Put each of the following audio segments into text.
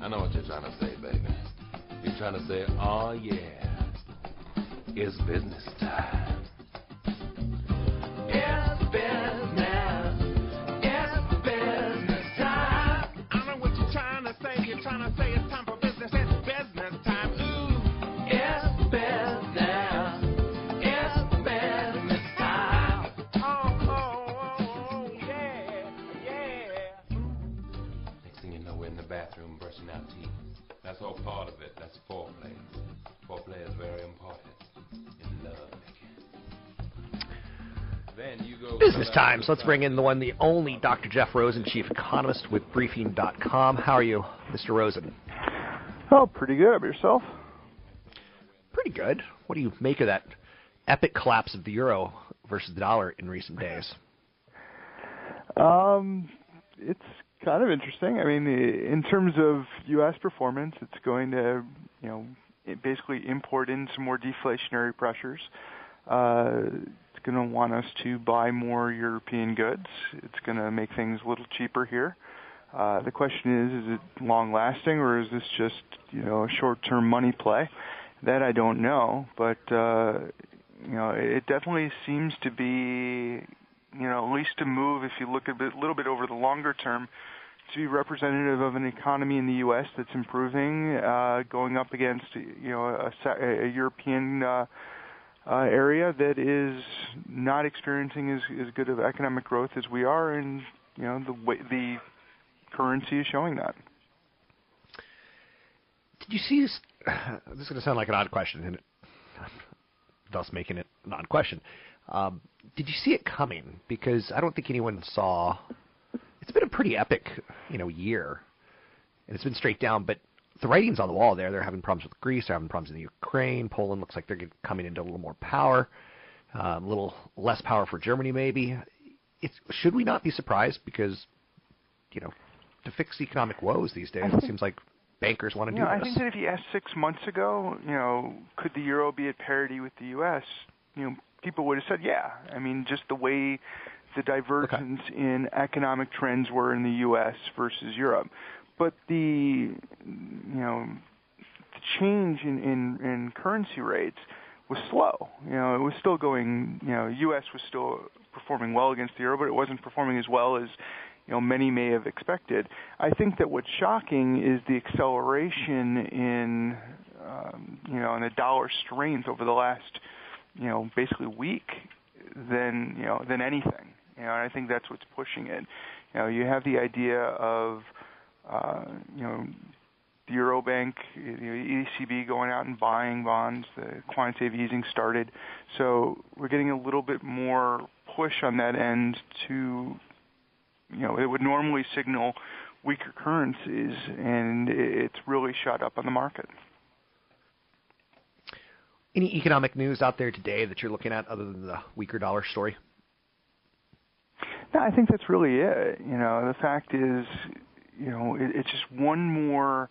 I know what you're trying to say, baby. You're trying to say, oh yeah, it's business time. It's part of it. That's foreplay. Foreplay is very important in love making. Then. Business time. So let's bring in the one, the only Dr. Jeff Rosen, chief economist with Briefing.com. How are you, Mr. Rosen? Oh, pretty good. How about yourself? Pretty good. What do you make of that epic collapse of the euro versus the dollar in recent days? Um, it's kind of interesting. I mean, in terms of U.S. performance, it's going to, you know, basically import in some more deflationary pressures. Uh, it's going to want us to buy more European goods. It's going to make things a little cheaper here. Uh, the question is, is it long lasting or is this just, you know, a short term money play? That I don't know, but, uh, you know, it definitely seems to be, you know, at least a move if you look a bit, little bit over the longer term to be representative of an economy in the U.S. that's improving, uh, going up against, you know, a, a European uh, uh, area that is not experiencing as, as good of economic growth as we are, and you know, the way, the currency is showing that. Did you see this? This is going to sound like an odd question, and thus making it an odd question. Um, did you see it coming? Because I don't think anyone saw. It's been a pretty epic, you know, year, and it's been straight down. But the writing's on the wall there. They're having problems with Greece. They're having problems in the Ukraine. Poland looks like they're coming into a little more power, um, a little less power for Germany maybe. It's, should we not be surprised? Because, you know, to fix economic woes these days, it seems like bankers want to do know, this. I think that if you asked six months ago, you know, could the euro be at parity with the U.S., you know, people would have said, yeah. I mean, just the way the divergence okay. in economic trends were in the U.S. versus Europe. But the, you know, the change in, in, in currency rates was slow. You know, it was still going, you know, U.S. was still performing well against the euro, but it wasn't performing as well as you know many may have expected. I think that what's shocking is the acceleration in um, you know in the dollar strength over the last you know basically week than you know than anything. You know, and I think that's what's pushing it. You know, you have the idea of uh, you know the Eurobank, know, ECB going out and buying bonds. The quantitative easing started, so we're getting a little bit more push on that end to you know, it would normally signal weaker currencies, and it's really shot up on the market. Any economic news out there today that you're looking at other than the weaker dollar story? No, I think that's really it. You know, the fact is, you know, it, it's just one more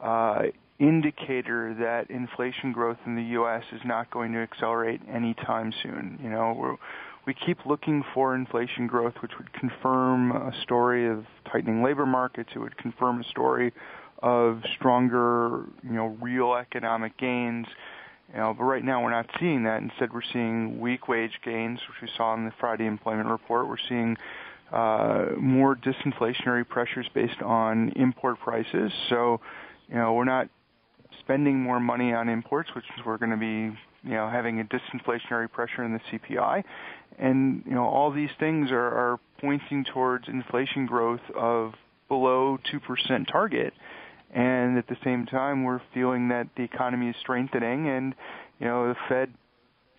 uh, indicator that inflation growth in the U.S. is not going to accelerate anytime soon. You know, we're we keep looking for inflation growth, which would confirm a story of tightening labor markets. It would confirm a story of stronger, you know, real economic gains. You know, but right now we're not seeing that. Instead, we're seeing weak wage gains, which we saw in the Friday employment report. We're seeing uh, more disinflationary pressures based on import prices. So, you know, we're not spending more money on imports, which is we're going to be, you know, having a disinflationary pressure in the CPI and you know all these things are, are pointing towards inflation growth of below two percent target, and at the same time we're feeling that the economy is strengthening, and you know the Fed,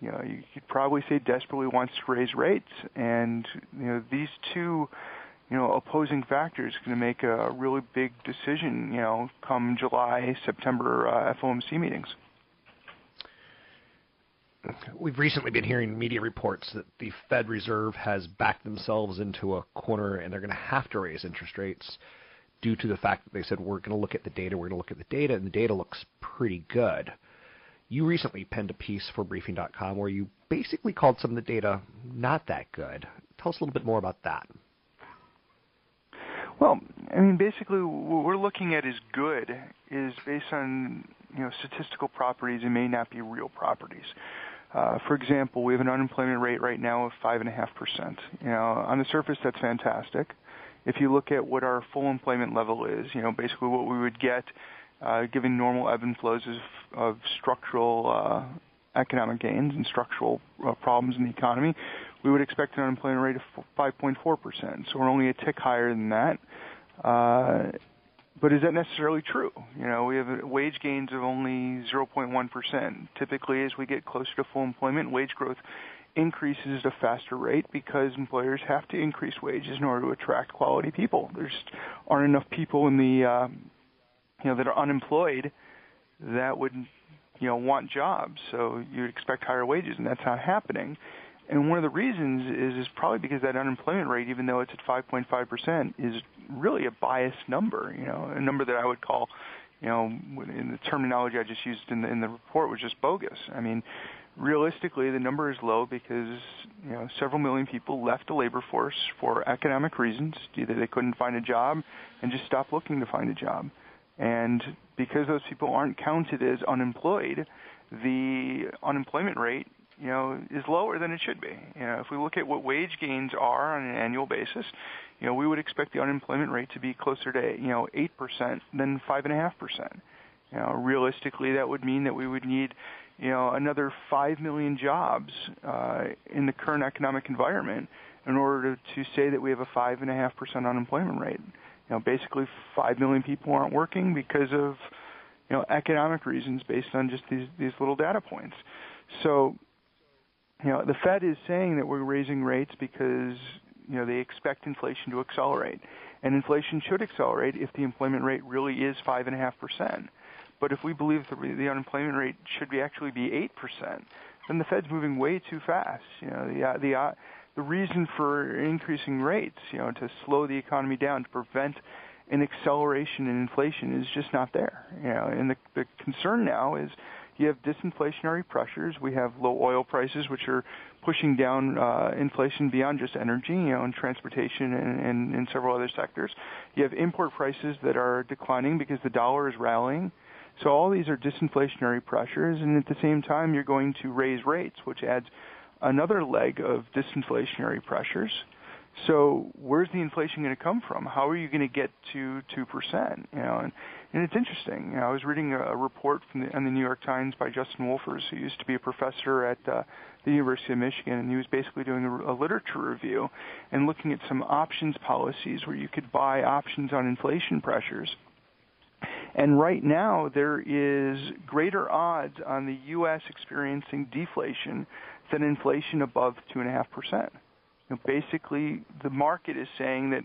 you know you could probably say desperately wants to raise rates, and you know these two, you know, opposing factors going to make a really big decision, you know, come July, September uh, FOMC meetings. We've recently been hearing media reports that the Fed Reserve has backed themselves into a corner and they're going to have to raise interest rates due to the fact that they said we're going to look at the data, we're going to look at the data, and the data looks pretty good. You recently penned a piece for Briefing.com where you basically called some of the data not that good. Tell us a little bit more about that. Well, I mean, basically, what we're looking at is good is based on you know statistical properties and may not be real properties. Uh, for example, we have an unemployment rate right now of five and a half percent. You know, on the surface, that's fantastic. If you look at what our full employment level is, you know, basically what we would get, uh, given normal ebb and flows of, of structural uh, economic gains and structural uh, problems in the economy, we would expect an unemployment rate of 5.4%. So we're only a tick higher than that. Uh, but is that necessarily true? You know, we have wage gains of only 0.1%. Typically, as we get closer to full employment, wage growth increases at a faster rate because employers have to increase wages in order to attract quality people. There just aren't enough people in the, uh, you know, that are unemployed that would, you know, want jobs. So you'd expect higher wages, and that's not happening. And one of the reasons is is probably because that unemployment rate, even though it's at 5.5%, is really a biased number. You know, a number that I would call, you know, in the terminology I just used in the in the report was just bogus. I mean, realistically, the number is low because you know several million people left the labor force for economic reasons. Either they couldn't find a job and just stopped looking to find a job, and because those people aren't counted as unemployed, the unemployment rate you know, is lower than it should be. You know, if we look at what wage gains are on an annual basis, you know, we would expect the unemployment rate to be closer to, you know, 8% than 5.5%. You know, realistically, that would mean that we would need, you know, another 5 million jobs uh, in the current economic environment in order to, to say that we have a 5.5% unemployment rate. You know, basically 5 million people aren't working because of, you know, economic reasons based on just these, these little data points. So, you know, the Fed is saying that we're raising rates because, you know, they expect inflation to accelerate. And inflation should accelerate if the employment rate really is 5.5%. But if we believe the, the unemployment rate should be actually be eight percent, then the Fed's moving way too fast. You know, the the uh, the reason for increasing rates, you know, to slow the economy down to prevent an acceleration in inflation is just not there. You know, and the the concern now is you have disinflationary pressures. We have low oil prices, which are pushing down uh, inflation beyond just energy, you know, and transportation and, and, and several other sectors. You have import prices that are declining because the dollar is rallying. So all these are disinflationary pressures, and at the same time, you're going to raise rates, which adds another leg of disinflationary pressures. So where's the inflation going to come from? How are you going to get to two percent? You know, and and it's interesting. You know, I was reading a, a report from the, in the New York Times by Justin Wolfers, who used to be a professor at uh, the University of Michigan, and he was basically doing a, a literature review and looking at some options policies where you could buy options on inflation pressures. And right now, there is greater odds on the U.S. experiencing deflation than inflation above two and a half percent. Basically, the market is saying that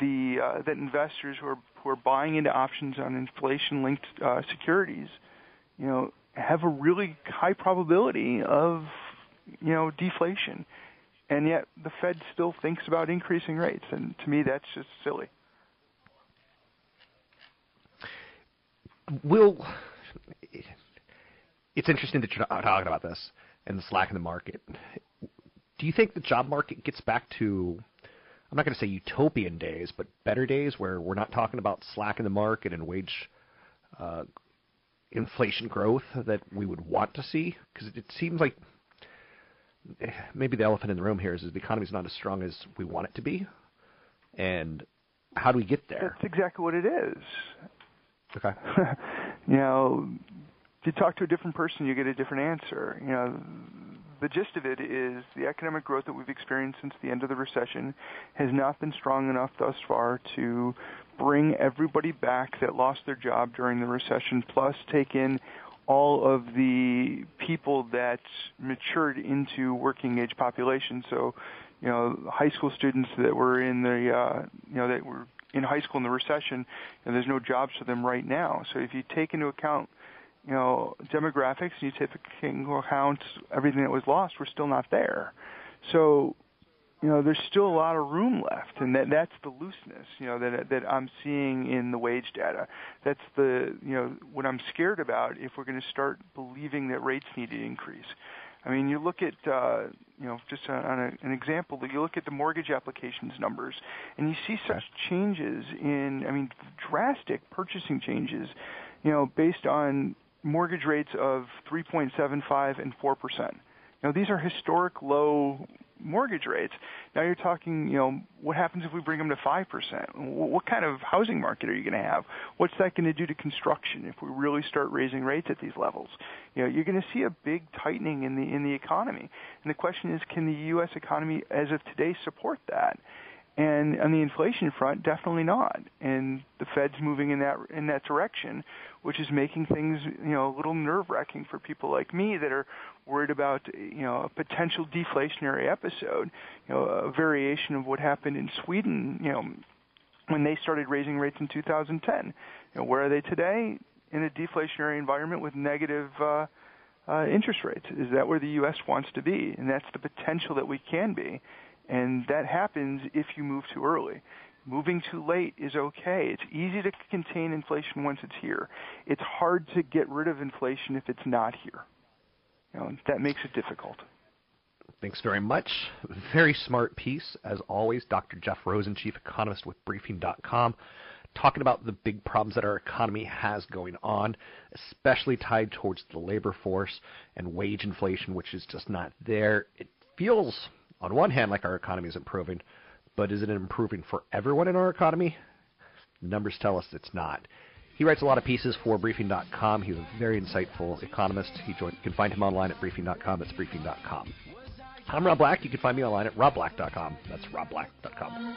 the uh, that investors who are who are buying into options on inflation-linked uh, securities, you know, have a really high probability of, you know, deflation, and yet the Fed still thinks about increasing rates, and to me, that's just silly. Will it's interesting that you're talking about this and the slack in the market. Do you think the job market gets back to I'm not going to say utopian days, but better days where we're not talking about slack in the market and wage uh, inflation growth that we would want to see? Because it seems like maybe the elephant in the room here is, is the economy's not as strong as we want it to be. And how do we get there? That's exactly what it is. Okay. you know, you talk to a different person, you get a different answer. You know, the gist of it is the economic growth that we've experienced since the end of the recession has not been strong enough thus far to bring everybody back that lost their job during the recession, plus take in all of the people that matured into working age population. So, you know high school students that were in the uh, you know that were in high school in the recession, and there's no jobs for them right now. So if you take into account you know demographics and you take into account everything that was lost, we're still not there. So you know, there's still a lot of room left, and that that's the looseness, you know, that that I'm seeing in the wage data. That's the, you know, what I'm scared about if we're going to start believing that rates need to increase. I mean, you look at, uh, you know, just on a, an example, you look at the mortgage applications numbers, and you see such changes in, I mean, drastic purchasing changes, you know, based on mortgage rates of 3.75 and 4 percent. Now, these are historic low mortgage rates. Now you're talking, you know, what happens if we bring them to 5%? What kind of housing market are you going to have? What's that going to do to construction if we really start raising rates at these levels? You know, you're going to see a big tightening in the in the economy. And the question is, can the US economy as of today support that? And on the inflation front, definitely not. And the Fed's moving in that in that direction, which is making things you know a little nerve wracking for people like me that are worried about you know a potential deflationary episode, you know a variation of what happened in Sweden, you know when they started raising rates in 2010. You know, where are they today? In a deflationary environment with negative uh, uh, interest rates. Is that where the U.S. wants to be? And that's the potential that we can be. And that happens if you move too early. Moving too late is okay. It's easy to contain inflation once it's here. It's hard to get rid of inflation if it's not here. You know, that makes it difficult. Thanks very much. Very smart piece, as always. Dr. Jeff Rosen, Chief Economist with Briefing.com, talking about the big problems that our economy has going on, especially tied towards the labor force and wage inflation, which is just not there. It feels on one hand like our economy is improving, but is it improving for everyone in our economy? Numbers tell us it's not. He writes a lot of pieces for Briefing.com. He's a very insightful economist. He joined, you can find him online at Briefing.com. That's Briefing.com. I'm Rob Black. You can find me online at RobBlack.com. That's RobBlack.com.